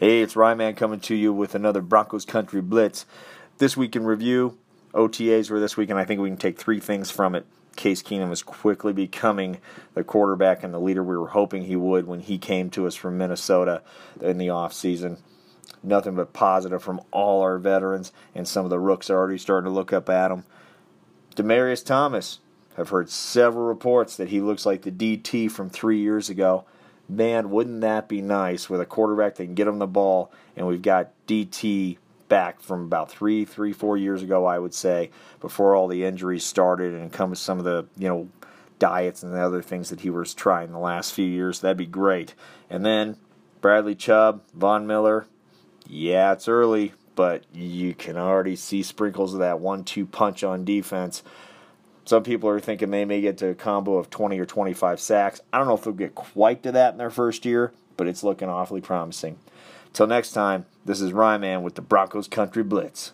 Hey, it's Ryman coming to you with another Broncos Country Blitz. This week in review, OTAs were this week, and I think we can take three things from it. Case Keenum is quickly becoming the quarterback and the leader we were hoping he would when he came to us from Minnesota in the offseason. Nothing but positive from all our veterans, and some of the rooks are already starting to look up at him. Demaryius Thomas, I've heard several reports that he looks like the DT from three years ago man, wouldn't that be nice with a quarterback that can get him the ball? And we've got DT back from about three, three, four years ago, I would say, before all the injuries started and come with some of the, you know, diets and the other things that he was trying the last few years. That'd be great. And then Bradley Chubb, Von Miller. Yeah, it's early, but you can already see sprinkles of that one-two punch on defense. Some people are thinking they may get to a combo of 20 or 25 sacks. I don't know if they'll get quite to that in their first year, but it's looking awfully promising. Till next time, this is Ryman with the Broncos Country Blitz.